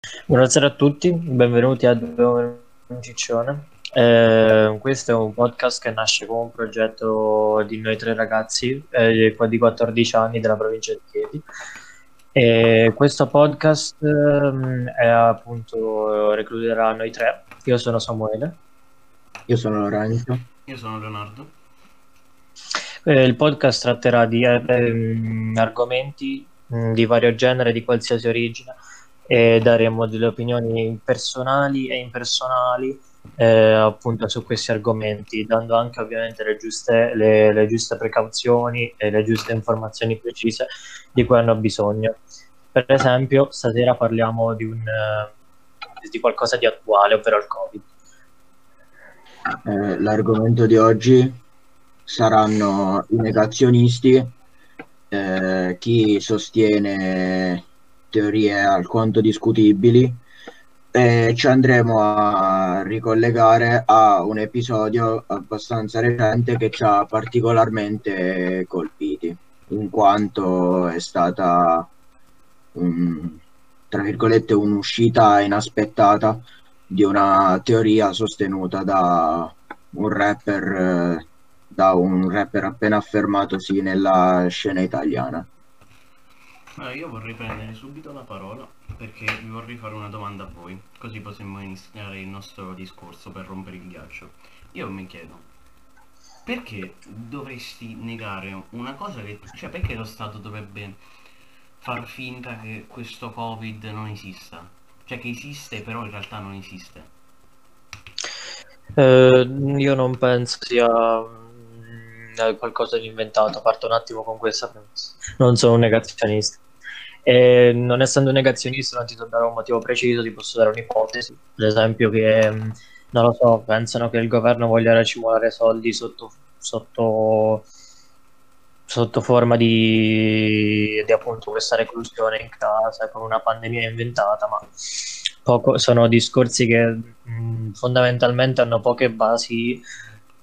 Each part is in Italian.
Buonasera a tutti, benvenuti a Dove un Ciccione. Eh, questo è un podcast che nasce come un progetto di noi tre ragazzi eh, di 14 anni della provincia di Chieti. E questo podcast eh, è appunto recluderà noi tre. Io sono Samuele. Io sono Lorenzo. Io sono Leonardo. Eh, il podcast tratterà di ehm, argomenti mh, di vario genere, di qualsiasi origine e daremo delle opinioni personali e impersonali eh, appunto su questi argomenti, dando anche ovviamente le giuste, le, le giuste precauzioni e le giuste informazioni precise di cui hanno bisogno. Per esempio, stasera parliamo di, un, eh, di qualcosa di attuale, ovvero il Covid. Eh, l'argomento di oggi saranno i negazionisti, eh, chi sostiene teorie alquanto discutibili e ci andremo a ricollegare a un episodio abbastanza recente che ci ha particolarmente colpiti in quanto è stata un, tra virgolette un'uscita inaspettata di una teoria sostenuta da un rapper da un rapper appena affermatosi nella scena italiana allora, io vorrei prendere subito la parola perché vi vorrei fare una domanda a voi, così possiamo iniziare il nostro discorso per rompere il ghiaccio. Io mi chiedo, perché dovresti negare una cosa che... cioè perché lo Stato dovrebbe far finta che questo Covid non esista? Cioè che esiste però in realtà non esiste? Eh, io non penso sia mm, qualcosa di inventato, parto un attimo con questa. Non sono un negazionista. E non essendo negazionista non ti so dare un motivo preciso, ti posso dare un'ipotesi, ad esempio che, mm, non lo so, pensano che il governo voglia racimolare soldi sotto, sotto, sotto forma di, di, appunto questa reclusione in casa con una pandemia inventata, ma poco, sono discorsi che mh, mm, fondamentalmente hanno poche basi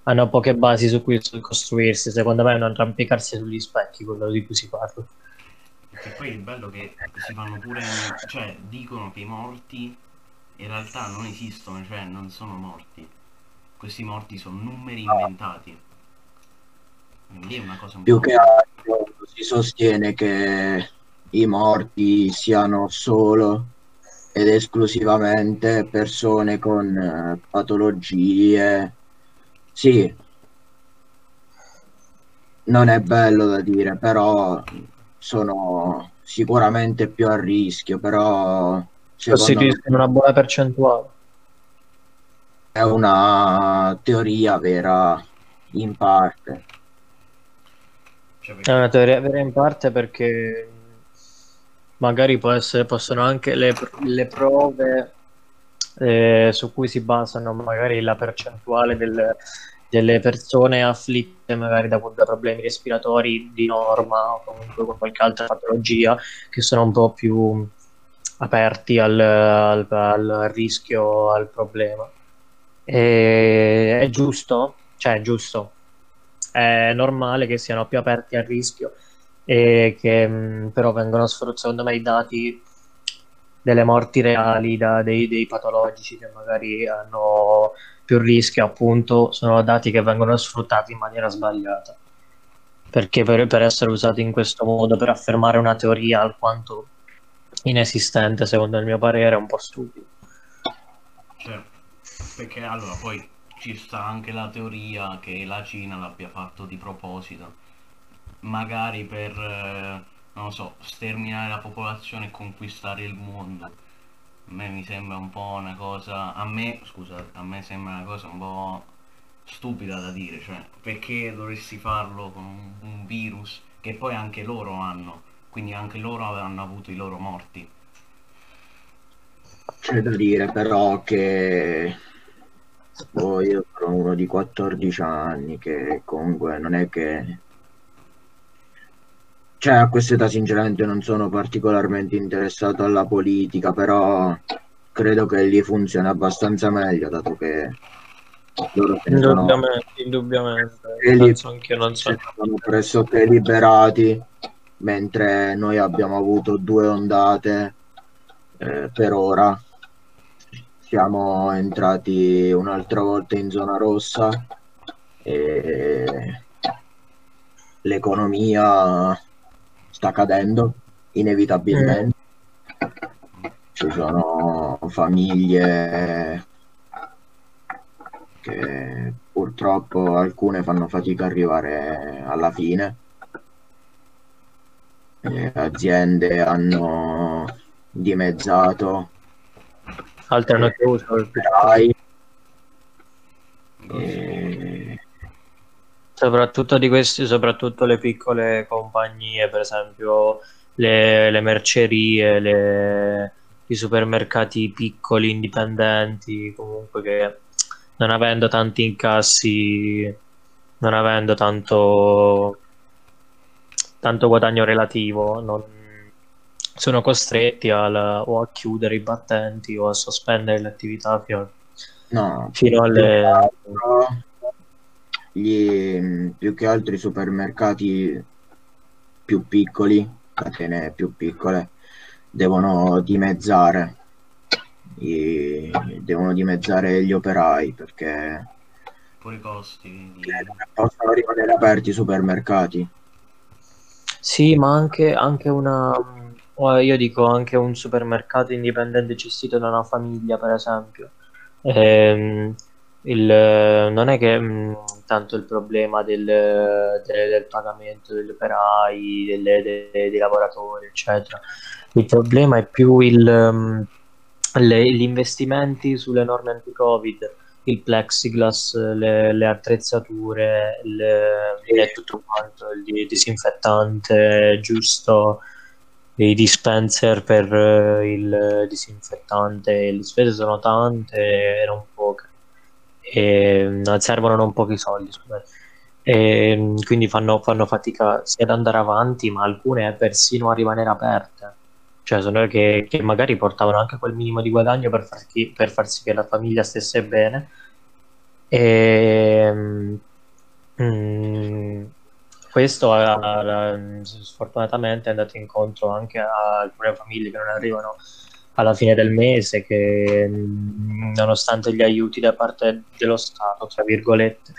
hanno poche basi su cui costruirsi, secondo me è un arrampicarsi sugli specchi quello di cui si parla. Perché poi il bello che si fanno pure, cioè dicono che i morti in realtà non esistono, cioè non sono morti. Questi morti sono numeri inventati. Quindi è una cosa un Più che altro si sostiene che i morti siano solo ed esclusivamente persone con eh, patologie. Sì, non è bello da dire, però sono sicuramente più a rischio, però costituiscono una buona percentuale. È una teoria vera in parte. Cioè, è una teoria vera in parte perché magari può essere, possono anche le, le prove eh, su cui si basano magari la percentuale del, delle persone afflitte magari da, da, problemi respiratori di norma o comunque con qualche altra patologia che sono un po' più aperti al, al, al rischio, al problema. E, è giusto, cioè è giusto, è normale che siano più aperti al rischio e che mh, però vengono sfruttati, secondo me, i dati delle morti reali da, dei, dei patologici che magari hanno più rischio, appunto, sono dati che vengono sfruttati in maniera sbagliata. Perché per, per essere usati in questo modo, per affermare una teoria alquanto inesistente, secondo il mio parere, è un po' stupido. Certo, perché allora poi ci sta anche la teoria che la Cina l'abbia fatto di proposito, magari per, eh, non lo so, sterminare la popolazione e conquistare il mondo. A me mi sembra un po' una cosa a me scusa a me sembra una cosa un po' stupida da dire cioè perché dovresti farlo con un, un virus che poi anche loro hanno quindi anche loro hanno avuto i loro morti? C'è da dire però che oh, io sono uno di 14 anni che comunque non è che cioè a quest'età sinceramente non sono particolarmente interessato alla politica, però credo che lì funzioni abbastanza meglio, dato che loro indubbiamente, sono, indubbiamente. Penso anche non so. sono pressoché liberati, mentre noi abbiamo avuto due ondate eh, per ora siamo entrati un'altra volta in zona rossa e l'economia sta cadendo inevitabilmente. Ci sono famiglie che purtroppo alcune fanno fatica ad arrivare alla fine. Le aziende hanno dimezzato altre hanno chiuso il e... soprattutto di questi soprattutto le piccole compagnie per esempio le, le mercerie le, i supermercati piccoli indipendenti comunque che non avendo tanti incassi non avendo tanto tanto guadagno relativo non, sono costretti al, o a chiudere i battenti o a sospendere le attività fino, no, fino alle... Gli, più che altro i supermercati più piccoli, catene più piccole, devono dimezzare, i, devono dimezzare gli operai perché pure i costi di... possono rimanere aperti i supermercati. Sì, ma anche, anche una io dico anche un supermercato indipendente gestito da una famiglia, per esempio. Ehm, il, non è che mh, mm, tanto il problema del, del, del pagamento degli operai, delle, de, dei lavoratori, eccetera. Il problema è più il, um, le, gli investimenti sulle norme anti-Covid, il plexiglass, le, le attrezzature, le, tutto quanto, il disinfettante giusto i dispenser per uh, il disinfettante, le spese sono tante e non e servono non pochi soldi, e, quindi fanno, fanno, fatica sia ad andare avanti, ma alcune persino a rimanere aperte. Cioè, sono che, che magari portavano anche quel minimo di guadagno per far, chi, per far sì che la famiglia stesse bene. E, mm, questo sfortunatamente è andato incontro anche a alcune famiglie che non arrivano alla fine del mese, che nonostante gli aiuti da parte dello Stato, tra virgolette,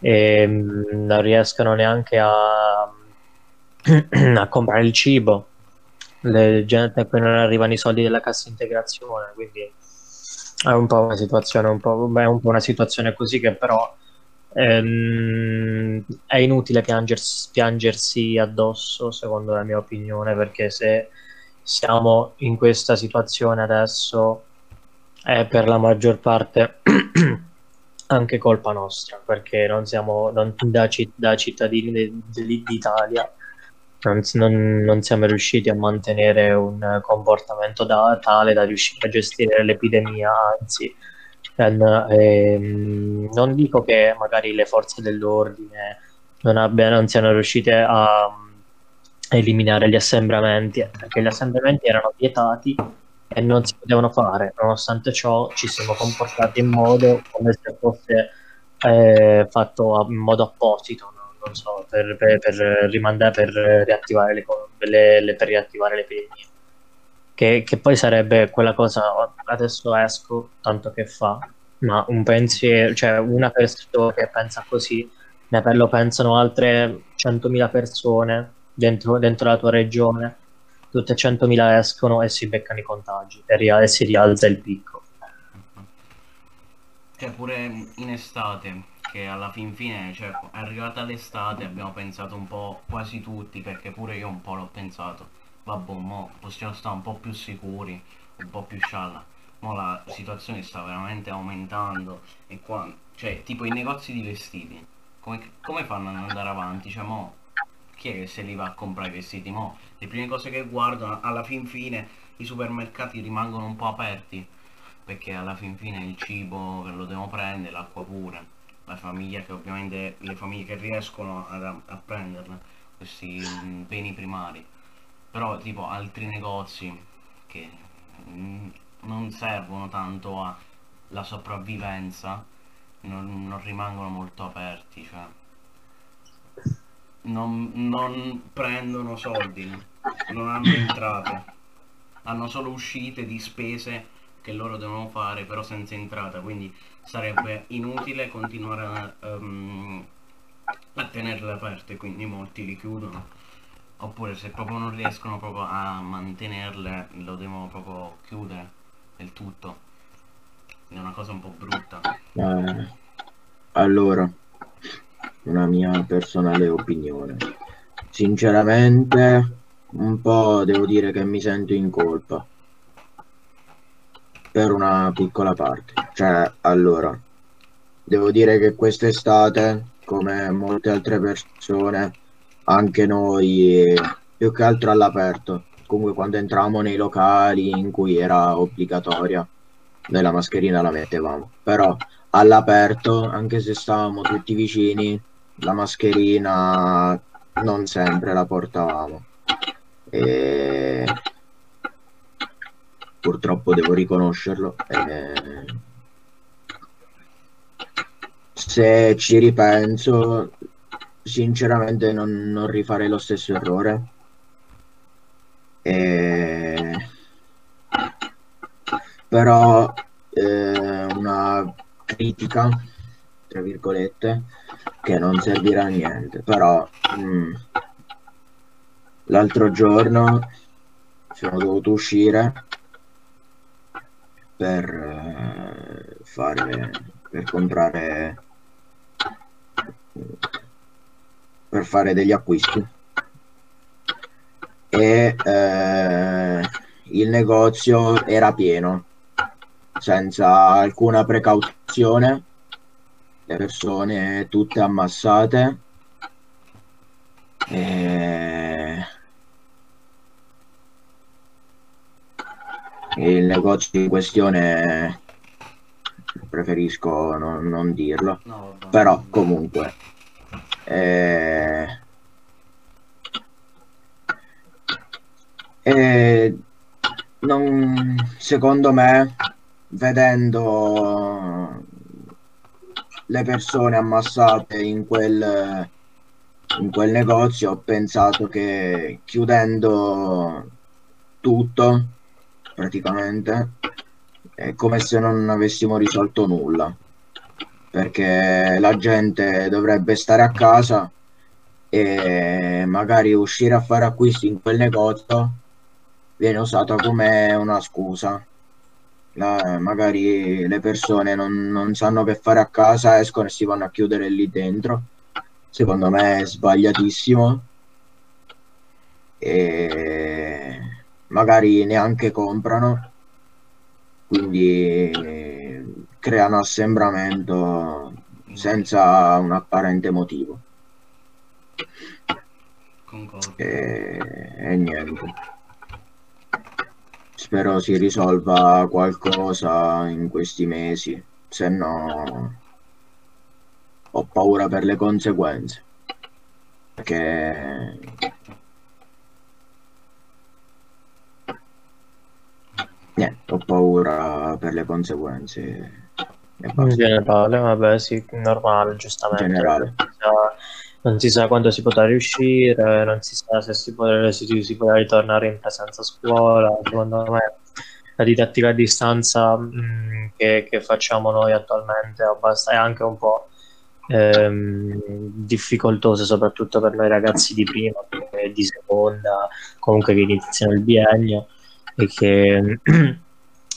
non riescono neanche a, a comprare il cibo. Le gente cui non arrivano i soldi della cassa integrazione, quindi è un po' una situazione, un po', beh, un po' una situazione così che però Ehm, è inutile piangersi, piangersi addosso, secondo la mia opinione, perché se siamo in questa situazione adesso è per la maggior parte anche colpa nostra, perché non siamo non, da, da, cittadini d'Italia non, non, non, siamo riusciti a mantenere un comportamento da, tale da riuscire a gestire l'epidemia, anzi ehm, non dico che magari le forze dell'ordine non, abbia, non siano riuscite a eliminare gli assembramenti, perché gli assembramenti erano vietati e non si potevano fare. Nonostante ciò, ci siamo comportati in modo come se fosse eh, fatto in modo apposito, no? non so, per, per, per, rimandare, per riattivare le, le, le, per riattivare le epidemie che, che poi sarebbe quella cosa, adesso esco, tanto che fa, ma un pensiero, cioè una persona che pensa così, ne lo pensano altre 100.000 persone dentro, dentro la tua regione, tutte 100.000 escono e si beccano i contagi e, ria- e si rialza il picco. Cioè pure in estate, che alla fin fine, cioè arrivata l'estate, abbiamo pensato un po' quasi tutti, perché pure io un po' l'ho pensato. Vabbè mo possiamo stare un po' più sicuri un po' più scialla. Ma la situazione sta veramente aumentando e qua cioè tipo i negozi di vestiti come, come fanno ad andare avanti? Cioè mo che se li va a comprare i vestiti mo le prime cose che guardano alla fin fine i supermercati rimangono un po' aperti perché alla fin fine il cibo lo devono prendere l'acqua pure. La famiglia che ovviamente le famiglie che riescono a, a prenderle questi mm, beni primari. Però tipo altri negozi che mm, non servono tanto alla sopravvivenza non, non, rimangono molto aperti cioè non, non prendono soldi non hanno entrate. Hanno solo uscite di spese che loro devono fare però senza entrata. Quindi sarebbe inutile continuare a, um, a tenerle aperte quindi molti li chiudono. Oppure se proprio non riescono proprio a mantenerle lo devono proprio chiudere del tutto. È una cosa un po' brutta. Eh, allora una mia personale opinione sinceramente un po' devo dire che mi sento in colpa per una piccola parte. Cioè, allora, devo dire che quest'estate, come molte altre persone, anche noi, più che altro all'aperto, comunque quando entravamo nei locali in cui era obbligatoria, noi la mascherina la mettevamo. Però all'aperto, anche se stavamo tutti vicini, la mascherina non sempre la portavamo. E purtroppo devo riconoscerlo. Eh, se ci ripenso, sinceramente non, non rifarei lo stesso errore. Eh, però eh, una critica, tra virgolette, che non servirà a niente. Però mm, l'altro giorno sono dovuto uscire per eh, fare per comprare per fare degli acquisti e eh, il negozio era pieno senza alcuna precauzione le persone tutte ammassate. E il negozio in questione preferisco non, non dirlo. No, però comunque eh, eh, non, secondo me vedendo le persone ammassate in quel, in quel negozio ho pensato che chiudendo tutto praticamente è come se non avessimo risolto nulla. Perché la gente dovrebbe stare a casa e magari uscire a fare acquisti in quel negozio viene usata come una scusa la, magari le persone non, non sanno che fare a casa escono e si vanno a chiudere lì dentro secondo me è sbagliatissimo e magari neanche comprano, quindi creano assembramento senza un apparente motivo. E, e niente. Spero si risolva qualcosa in questi mesi, se no ho paura per le conseguenze. Perché Niente, ho paura per le conseguenze. In generale, vabbè, sì, normale, giustamente. generale. Non si sa quando si potrà riuscire, non si sa se si potrà, si, si potrà ritornare in presenza a scuola. Secondo me la didattica a distanza mh, mm, che, che, facciamo noi attualmente è anche un po' ehm, difficoltosa, soprattutto per noi ragazzi di prima, di seconda, comunque che iniziano il biennio e che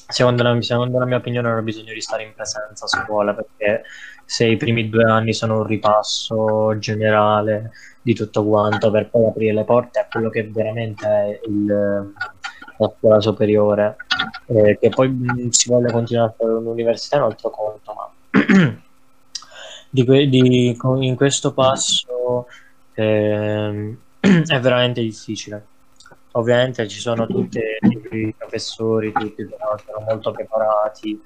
secondo la, secondo la mia opinione non ha bisogno di stare in presenza a scuola perché se i primi due anni sono un ripasso generale di tutto quanto per poi aprire le porte a quello che veramente è il, la scuola superiore. Eh, che poi mh, si voglia continuare a fare un'università è un altro conto ma di, di, in questo passo eh, è veramente difficile. Ovviamente ci sono tutti i professori, tutti sono molto preparati,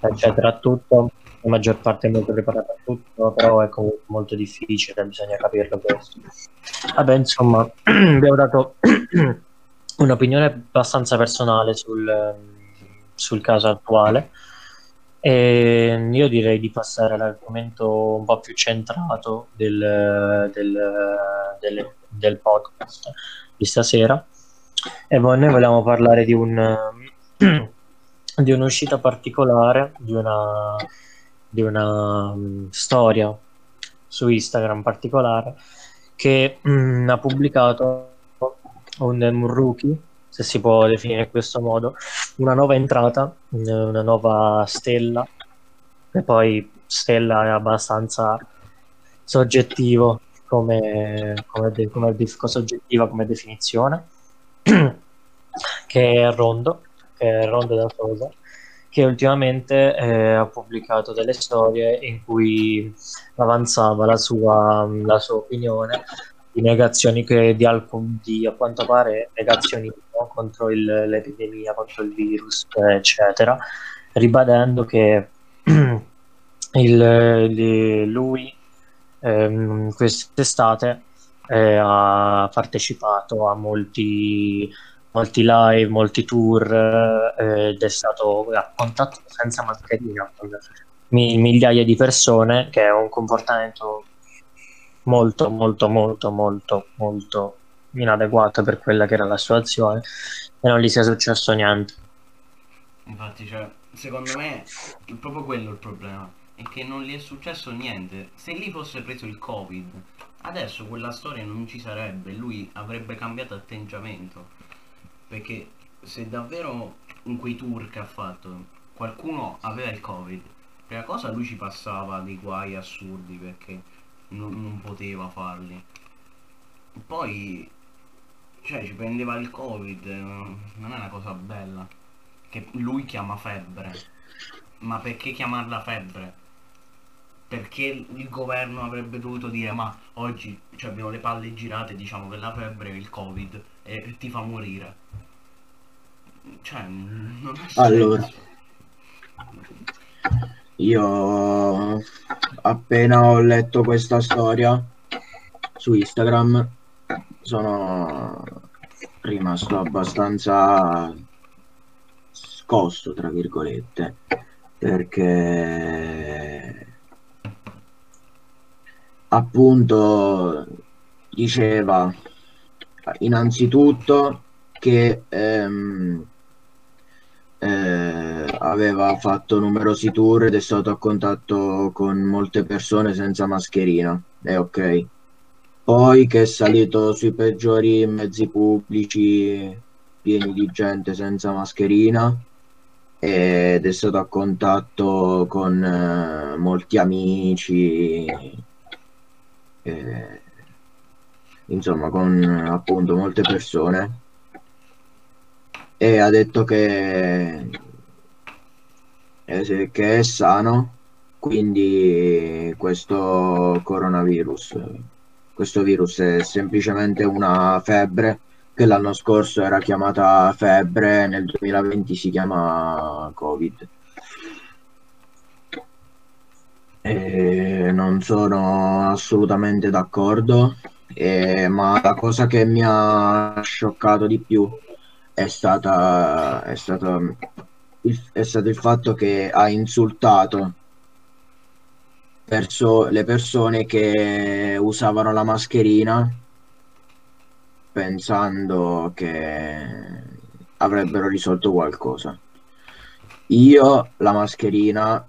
eccetera, tutto, la maggior parte è molto preparata a tutto, però è comunque molto difficile, bisogna capirlo questo. Vabbè, insomma, abbiamo dato un'opinione abbastanza personale sul, sul caso attuale. E io direi di passare all'argomento un po' più centrato del, del, del, del podcast di stasera E noi vogliamo parlare di un di un'uscita particolare, di una, di una um, storia su Instagram particolare che mh, ha pubblicato un, rookie, se si può definire in questo modo, una nuova entrata, una nuova stella, e poi stella è abbastanza soggettivo come, come, come soggettiva come definizione, che è Rondo, che è Rondo da Sosa, che ultimamente eh, ha pubblicato delle storie in cui avanzava la sua, la sua opinione di negazioni che di, alcun, di a quanto pare negazionismo contro il, l'epidemia, contro il virus, eccetera, ribadendo che il, il, lui ehm, quest'estate eh, ha partecipato a molti molti live, molti tour eh, ed è stato a contatto senza mascherina con migliaia di persone, che è un comportamento molto, molto, molto, molto, molto inadeguato per quella che era la situazione e non gli sia successo niente. Infatti, cioè, secondo me è proprio quello il problema, è che non gli è successo niente. Se lì fosse preso il Covid, adesso quella storia non ci sarebbe, lui avrebbe cambiato atteggiamento perché se davvero in quei tour che ha fatto qualcuno aveva il covid prima cosa lui ci passava dei guai assurdi perché non, non poteva farli. Poi cioè ci prendeva il covid non è una cosa bella che lui chiama febbre. Ma perché chiamarla febbre? Perché il governo avrebbe dovuto dire ma oggi cioè, abbiamo le palle girate diciamo che la febbre è il covid e ti fa morire. Cioè non ha allora. Io appena ho letto questa storia su Instagram sono rimasto abbastanza scosso tra virgolette perché appunto diceva innanzitutto che ehm, eh, aveva fatto numerosi tour ed è stato a contatto con molte persone senza mascherina è ok. Poi che è salito sui peggiori mezzi pubblici pieni di gente senza mascherina ed è stato a contatto con eh, molti amici eh, insomma con appunto molte persone. E ha detto che, eh, che è sano quindi questo coronavirus questo virus è semplicemente una febbre che l'anno scorso era chiamata febbre nel 2020 si chiama covid. E non sono assolutamente d'accordo eh, ma la cosa che mi ha scioccato di più è stata è stato il, è stato il fatto che ha insultato perso le persone che usavano la mascherina pensando che avrebbero risolto qualcosa. Io la mascherina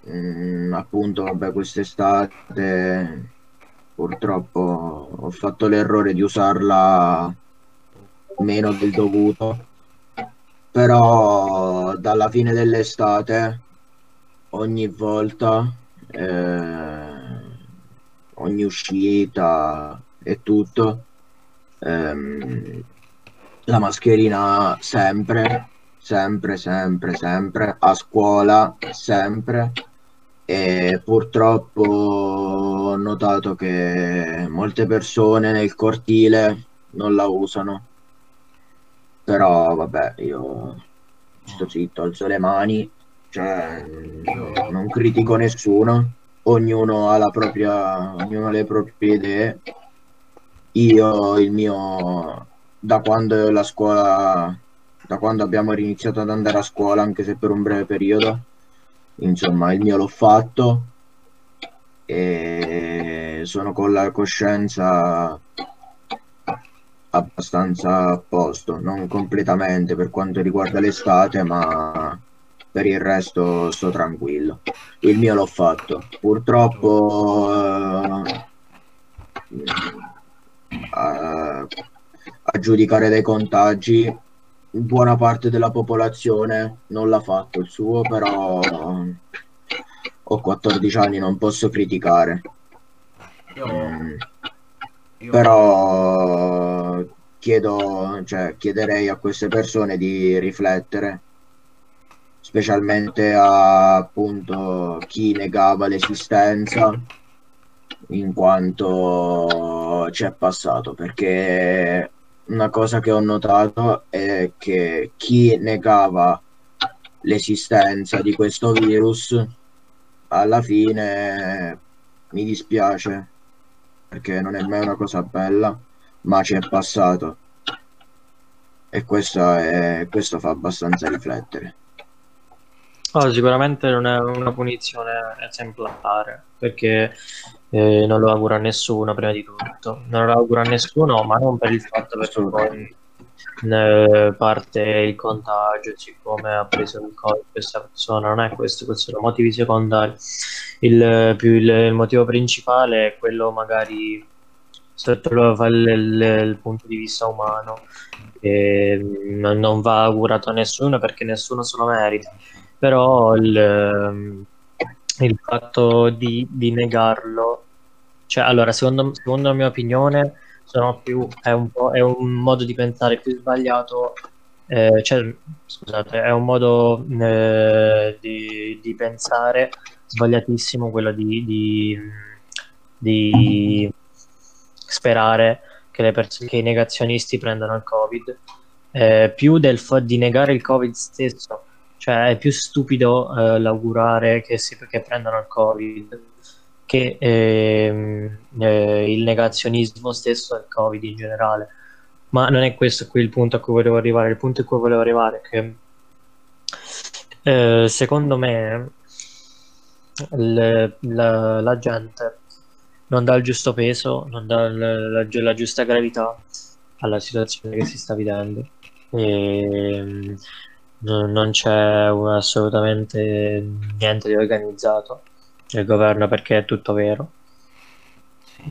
mh, mm, appunto vabbè quest'estate purtroppo ho fatto l'errore di usarla meno del dovuto. Però dalla fine dell'estate ogni volta eh, ogni uscita e tutto ehm, la mascherina sempre sempre sempre sempre a scuola sempre e purtroppo ho notato che molte persone nel cortile non la usano però vabbè, io sto zitto, alzo le mani, cioè non critico nessuno, ognuno ha la propria, ognuno ha le proprie idee. Io il mio da quando la scuola da quando abbiamo iniziato ad andare a scuola, anche se per un breve periodo, insomma, il mio l'ho fatto e sono con la coscienza abbastanza a posto, non completamente per quanto riguarda l'estate, ma per il resto sto tranquillo. Il mio l'ho fatto. Purtroppo eh, a, a giudicare dai contagi buona parte della popolazione non l'ha fatto il suo, però ho 14 anni, non posso criticare. Io... Mm. Io... Però chiedo, cioè, chiederei a queste persone di riflettere, specialmente a appunto chi negava l'esistenza in quanto ci è passato, perché una cosa che ho notato è che chi negava l'esistenza di questo virus alla fine mi dispiace perché non è mai una cosa bella ma ci è passato. E questo, è, questo fa abbastanza riflettere. Oh, sicuramente non è una punizione esemplare perché eh, non lo auguro a nessuno prima di tutto. Non lo auguro a nessuno ma non per il fatto che poi ne parte il contagio siccome ha preso il covid questa persona non è questo questi sono motivi secondari. Il, più, il, il motivo principale è quello magari sotto il, il, il punto di vista umano e non va augurato a nessuno perché nessuno se lo merita. Però il, il fatto di, di negarlo cioè, allora, secondo, secondo la mia opinione, più, è, un è, un modo di pensare più sbagliato. Eh, cioè, scusate, è un modo eh, di, di, pensare sbagliatissimo quello di, di, di sperare che, le pers- che, i negazionisti prendano il Covid, eh, più del fa- di negare il Covid stesso. Cioè, è più stupido eh, l'augurare che, si, che prendano il Covid che ehm, eh, il negazionismo stesso del Covid in generale. Ma non è questo qui il punto a cui volevo arrivare. Il punto a cui volevo arrivare è che eh, secondo me le, la, la, gente non dà il giusto peso, non dà la, la, la giusta gravità alla situazione che si sta vivendo. E, ehm, non c'è assolutamente niente di organizzato. Del governo perché è tutto vero.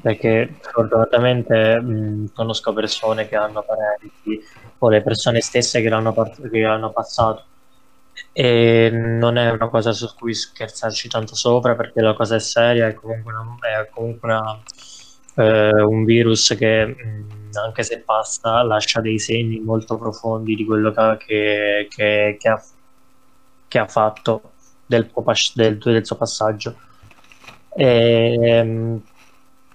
Perché fortunatamente mh, conosco persone che hanno parenti o le persone stesse che l'hanno, part- che l'hanno passato. E non è una cosa su cui scherzarci tanto sopra perché la cosa è seria, è comunque, una, è comunque una, eh, un virus che mh, anche se passa lascia dei segni molto profondi di quello che, che, che, ha, che ha fatto del, del, del suo passaggio. E, ehm,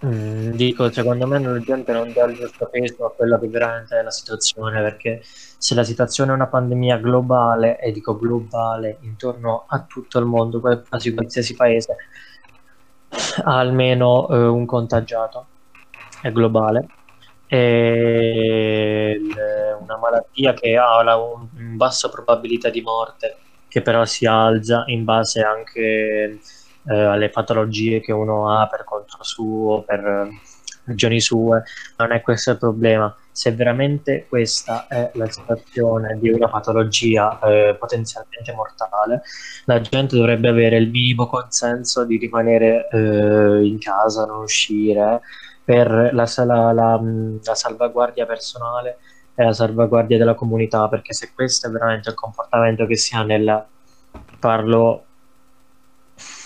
mm, dico, secondo me la gente non dà il giusto peso a quella che veramente è la situazione, perché se la situazione è una pandemia globale, e dico globale, intorno a tutto il mondo, quasi qualsiasi paese, ha almeno eh, un contagiato, è globale. E una malattia che ha una un, un bassa probabilità di morte, che però si alza in base anche eh, alle patologie che uno ha per conto suo, per eh, ragioni sue, non è questo il problema. Se veramente questa è la situazione di una patologia eh, potenzialmente mortale, la gente dovrebbe avere il minimo consenso di rimanere eh, in casa, non uscire, per la, la, la, la salvaguardia personale e la salvaguardia della comunità, perché se questo è veramente il comportamento che si ha nel parlo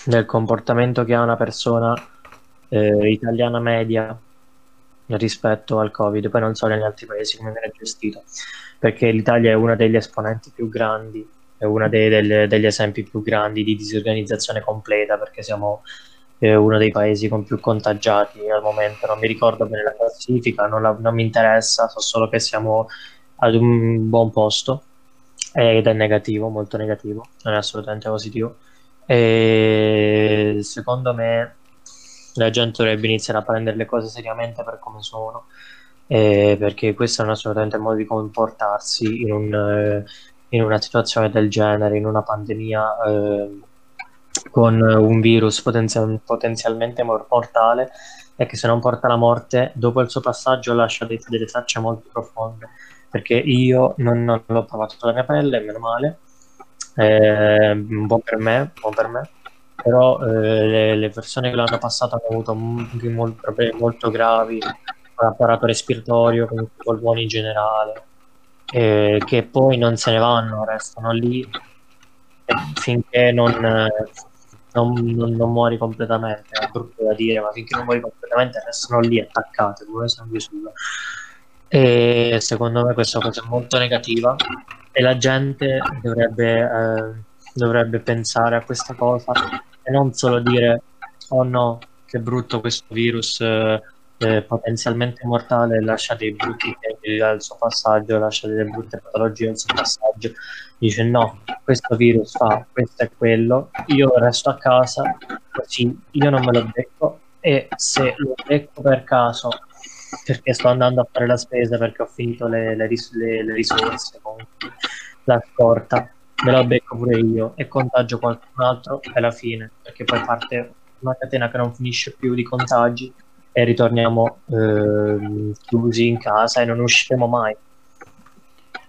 del comportamento che ha una persona eh, italiana media rispetto al Covid, poi non so negli altri paesi come viene gestito, perché l'Italia è uno degli esponenti più grandi, è uno dei, delle, degli esempi più grandi di disorganizzazione completa, perché siamo eh, uno dei paesi con più contagiati al momento, non mi ricordo bene la classifica, non, la, non mi interessa, so solo che siamo ad un buon posto ed è negativo, molto negativo, non è assolutamente positivo. E secondo me la gente dovrebbe iniziare a prendere le cose seriamente per come sono, eh, perché questo non è assolutamente il modo di comportarsi in, un, eh, in, una situazione del genere, in una pandemia eh, con un virus potenzial- potenzialmente mortale è che se non porta la morte, dopo il suo passaggio lascia dei, delle tracce molto profonde, perché io non, non l'ho provato sulla mia pelle, meno male, eh, po' per me, po' per me, però eh, le, le, persone che l'hanno passato hanno avuto molto, problemi molto gravi, l'apparato respiratorio, con i polmoni in generale, eh, che poi non se ne vanno, restano lì. Finché non, non, non, non, muori completamente, è brutto da dire, ma finché non muori completamente restano lì attaccate come sanguisuga. E secondo me questa cosa è molto negativa e la gente dovrebbe, eh, dovrebbe pensare a questa cosa e non solo dire oh no, che brutto questo virus eh, eh, potenzialmente mortale lascia dei brutti segni al suo passaggio, lascia delle brutte patologie al suo passaggio. Dice no, questo virus fa questo e quello, io resto a casa, così io non me lo becco e se lo becco per caso perché sto andando a fare la spesa perché ho finito le, le, ris- le, le risorse, la scorta, me lo becco pure io e contagio qualcun altro e alla fine, perché poi parte una catena che non finisce più di contagi e ritorniamo eh, chiusi in casa e non usciremo mai.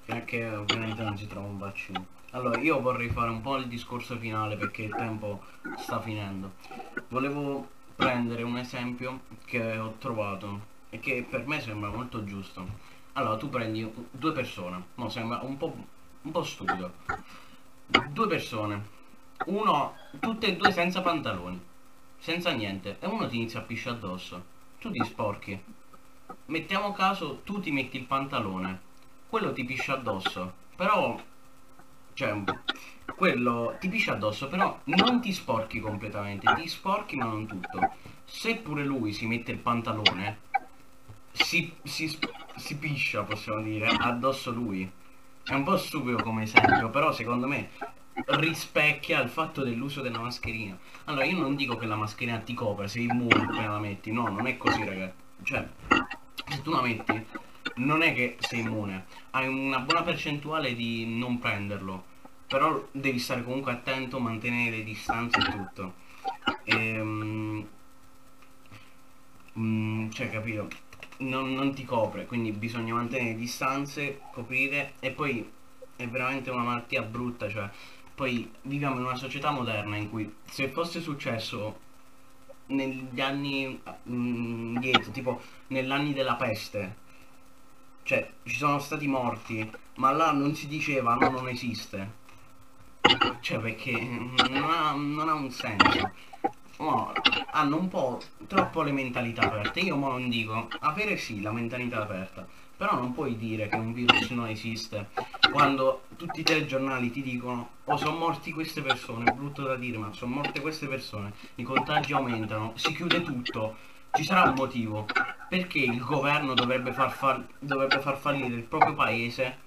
Perché ovviamente non si trova un vaccino. Allora, io vorrei fare un po' il discorso finale perché il tempo sta finendo. Volevo prendere un esempio che ho trovato e che per me sembra molto giusto. Allora, tu prendi due persone, no, sembra un po', un po stupido. Due persone, uno, tutte e due senza pantaloni, senza niente, e uno ti inizia a pisciare addosso tu ti sporchi. Mettiamo caso tu ti metti il pantalone, quello ti piscia addosso, però, cioè, quello ti piscia addosso, però non ti sporchi completamente, ti sporchi ma non tutto. Se pure lui si mette il pantalone, si, si, si piscia, possiamo dire, addosso lui. È un po' stupido come esempio, però secondo me rispecchia il fatto dell'uso della mascherina. Allora, io non dico che la mascherina ti copre, sei immune appena la metti, no, non è così, ragazzi. Cioè, se tu la metti, non è che sei immune, hai una buona percentuale di non prenderlo, però devi stare comunque attento, mantenere le distanze e tutto. Ehm, mm, cioè, capito? Non, non ti copre, quindi bisogna mantenere le distanze, coprire e poi è veramente una malattia brutta, cioè poi viviamo in una società moderna in cui se fosse successo negli anni mm, indietro, tipo negli anni della peste, cioè ci sono stati morti, ma là non si diceva no, non esiste. Cioè perché non ha, non ha un senso. Oh, hanno un po' troppo le mentalità aperte. Io mo non dico, avere sì la mentalità aperta, però non puoi dire che un virus non esiste quando tutti i telegiornali ti dicono oh sono morti queste persone, brutto da dire ma sono morte queste persone, i contagi aumentano, si chiude tutto, ci sarà un motivo perché il governo dovrebbe far, fall dovrebbe far fallire il proprio paese,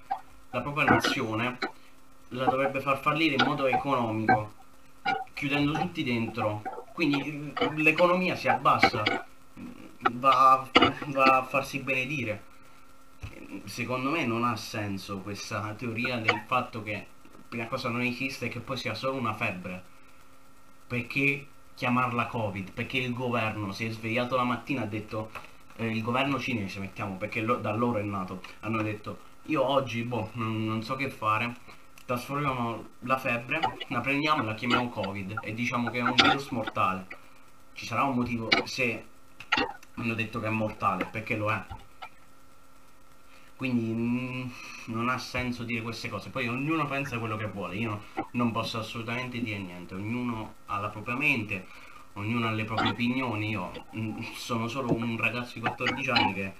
la propria nazione, la dovrebbe far fallire in modo economico, chiudendo tutti dentro, quindi l'economia si abbassa, va, va a farsi benedire. Secondo me non ha senso questa teoria del fatto che prima cosa non esiste e che poi sia solo una febbre. Perché chiamarla covid? Perché il governo si è svegliato la mattina e ha detto eh, il governo cinese mettiamo perché lo, da loro è nato hanno detto io oggi boh non, non so che fare trasformiamo la febbre la prendiamo e la chiamiamo covid e diciamo che è un virus mortale. Ci sarà un motivo se hanno detto che è mortale perché lo è. Quindi mm, non ha senso dire queste cose. Poi ognuno pensa quello che vuole. Io non posso assolutamente dire niente. Ognuno ha la propria mente ognuno ha le proprie opinioni. Io mm, sono solo un ragazzo di 14 anni che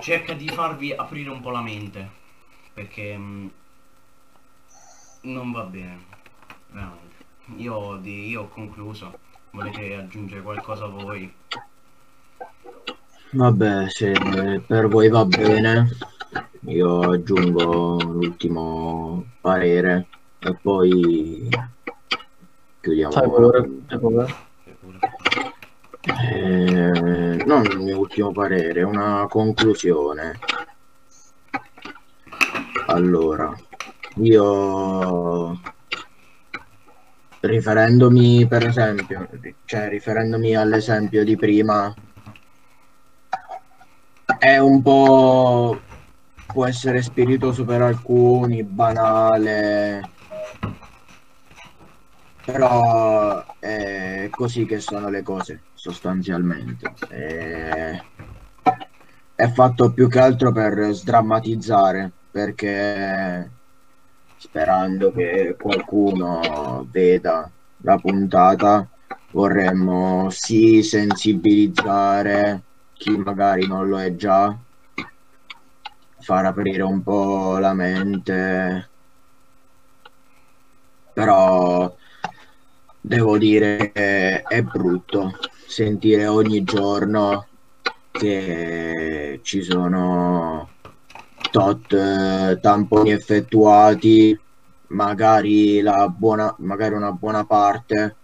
cerca di farvi aprire un po' la mente perché mh, mm, non va bene veramente io, di, io ho concluso volete aggiungere qualcosa voi Vabbè, se per voi va bene, io aggiungo l'ultimo parere e poi chiudiamo. Fai pure, fai pure. Eh, non il mio ultimo parere, una conclusione. Allora, io riferendomi per esempio, cioè riferendomi all'esempio di prima, è un po' può essere spiritoso per alcuni, banale, però è così che sono le cose sostanzialmente. È, è fatto più che altro per sdrammatizzare, perché sperando che qualcuno veda la puntata vorremmo sì sensibilizzare chi magari non lo è già far aprire un po' la mente. Però devo dire che è brutto sentire ogni giorno che ci sono tot eh, tamponi effettuati, magari, buona, magari una buona parte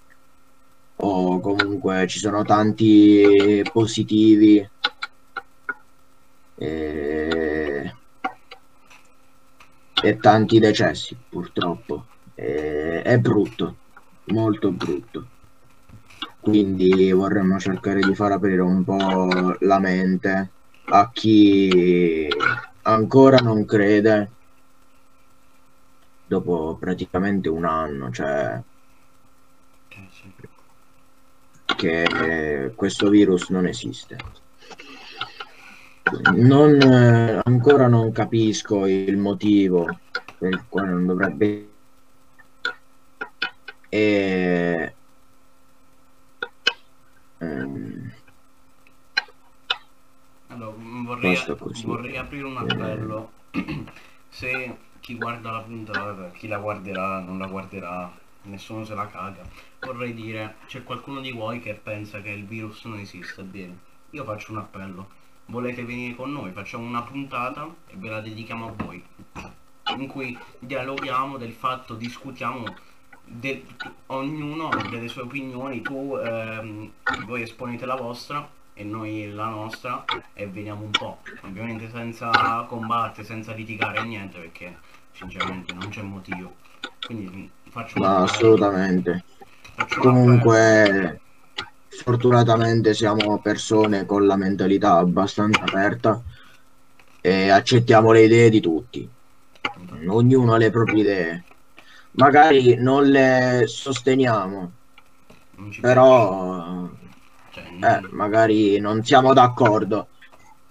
o comunque ci sono tanti positivi. E, e tanti decessi purtroppo. E, è brutto molto brutto. Quindi vorremmo cercare di far aprire un po' la mente a chi ancora non crede dopo praticamente un anno, cioè che questo virus non esiste. Non, ancora non capisco il motivo per il quale non dovrebbe e ehm, allora, vorrei, vorrei aprire un appello. Se chi guarda la puntata, chi la guarderà, non la guarderà, nessuno se la caga. Vorrei dire, c'è qualcuno di voi che pensa che il virus non esiste, bene. Io faccio un appello. Volete venire con noi? Facciamo una puntata e ve la dedichiamo a voi. In cui dialoghiamo del fatto, discutiamo de, ognuno delle sue opinioni, tu ehm, voi esponete la vostra e noi la nostra e vediamo un po'. Ovviamente senza combattere, senza litigare niente perché sinceramente non c'è motivo. Quindi faccio Ma assolutamente. Faccio Comunque fortunatamente siamo persone con la mentalità abbastanza aperta e accettiamo le idee di tutti. Ognuno ha le proprie idee. Magari non le sosteniamo, però eh, magari non siamo d'accordo,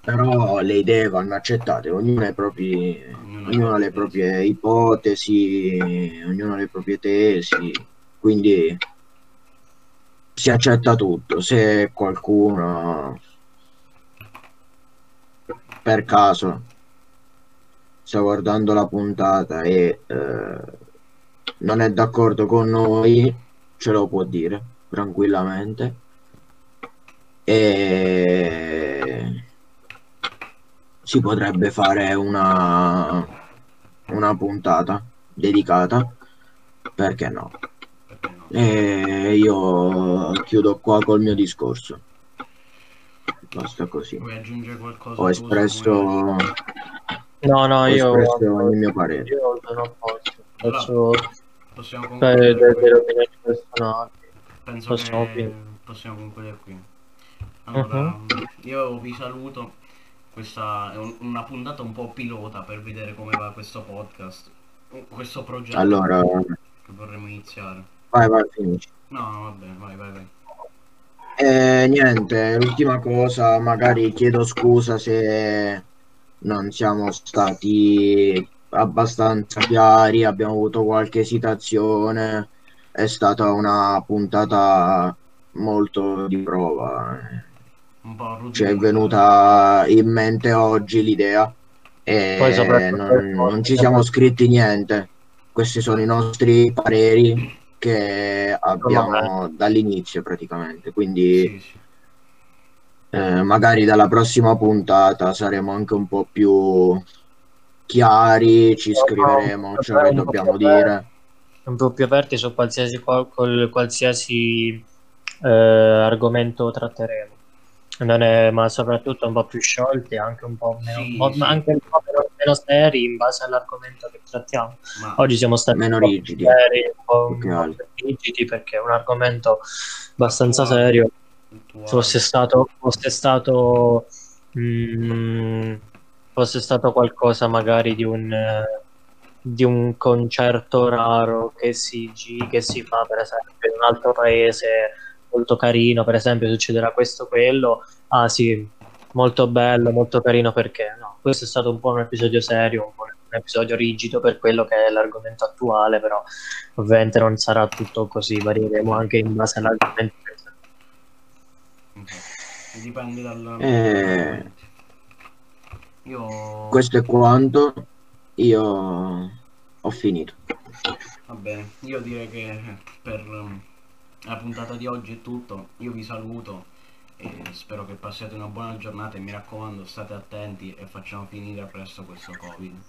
però le idee vanno accettate, ognuno, ha, propri, ognuno ha le proprie ipotesi, ognuno ha le proprie tesi, quindi si accetta tutto. Se qualcuno per caso sta guardando la puntata e eh, non è d'accordo con noi, ce lo può dire tranquillamente e si potrebbe fare una, una puntata dedicata perché no? E io chiudo qua col mio discorso. Basta così. Vuoi aggiungere qualcosa ho espresso no no ho io espresso il mio parere. io non posso faccio possiamo concludere delle opinioni personali. Penso possiamo che possiamo concludere qui allora, uh-huh. io vi saluto. Questa è un, una puntata un po' pilota per vedere come va questo podcast, questo progetto allora... che vorremmo iniziare. Vai, vai, finisci. No, va bene, vai, vai, vai. Eh, niente, l'ultima cosa, magari chiedo scusa se non siamo stati abbastanza chiari, abbiamo avuto qualche esitazione, è stata una puntata molto di prova. Eh ci è venuta in mente oggi l'idea e non, non, ci siamo scritti niente. Questi sono i nostri pareri che abbiamo dall'inizio praticamente. Quindi sì, sì. Eh, magari dalla prossima puntata saremo anche un po' più chiari, ci scriveremo ciò che dobbiamo dire. Un po' più aperti su qualsiasi, qualsiasi eh, argomento tratteremo non è, ma soprattutto un po' più sciolti, anche un po' meno, sì, sì. anche un po' meno, meno seri in base all'argomento che trattiamo. Ma Oggi siamo stati meno rigidi, seri, un po', rigidi perché è un argomento abbastanza serio. Fosse stato, fosse stato, mm, fosse stato qualcosa magari di un, di un concerto raro che si, che si fa per esempio in un altro paese molto carino, per esempio succederà questo quello, ah sì, molto bello, molto carino perché no, questo è stato un po' un episodio serio, un, un episodio rigido per quello che è l'argomento attuale, però ovviamente non sarà tutto così, varieremo anche in base all'argomento. Okay. Dipende dal... Eh... Io... Questo è quanto io ho finito. Va bene, io direi che per la puntata di oggi è tutto, io vi saluto e spero che passiate una buona giornata e mi raccomando state attenti e facciamo finire presto questo covid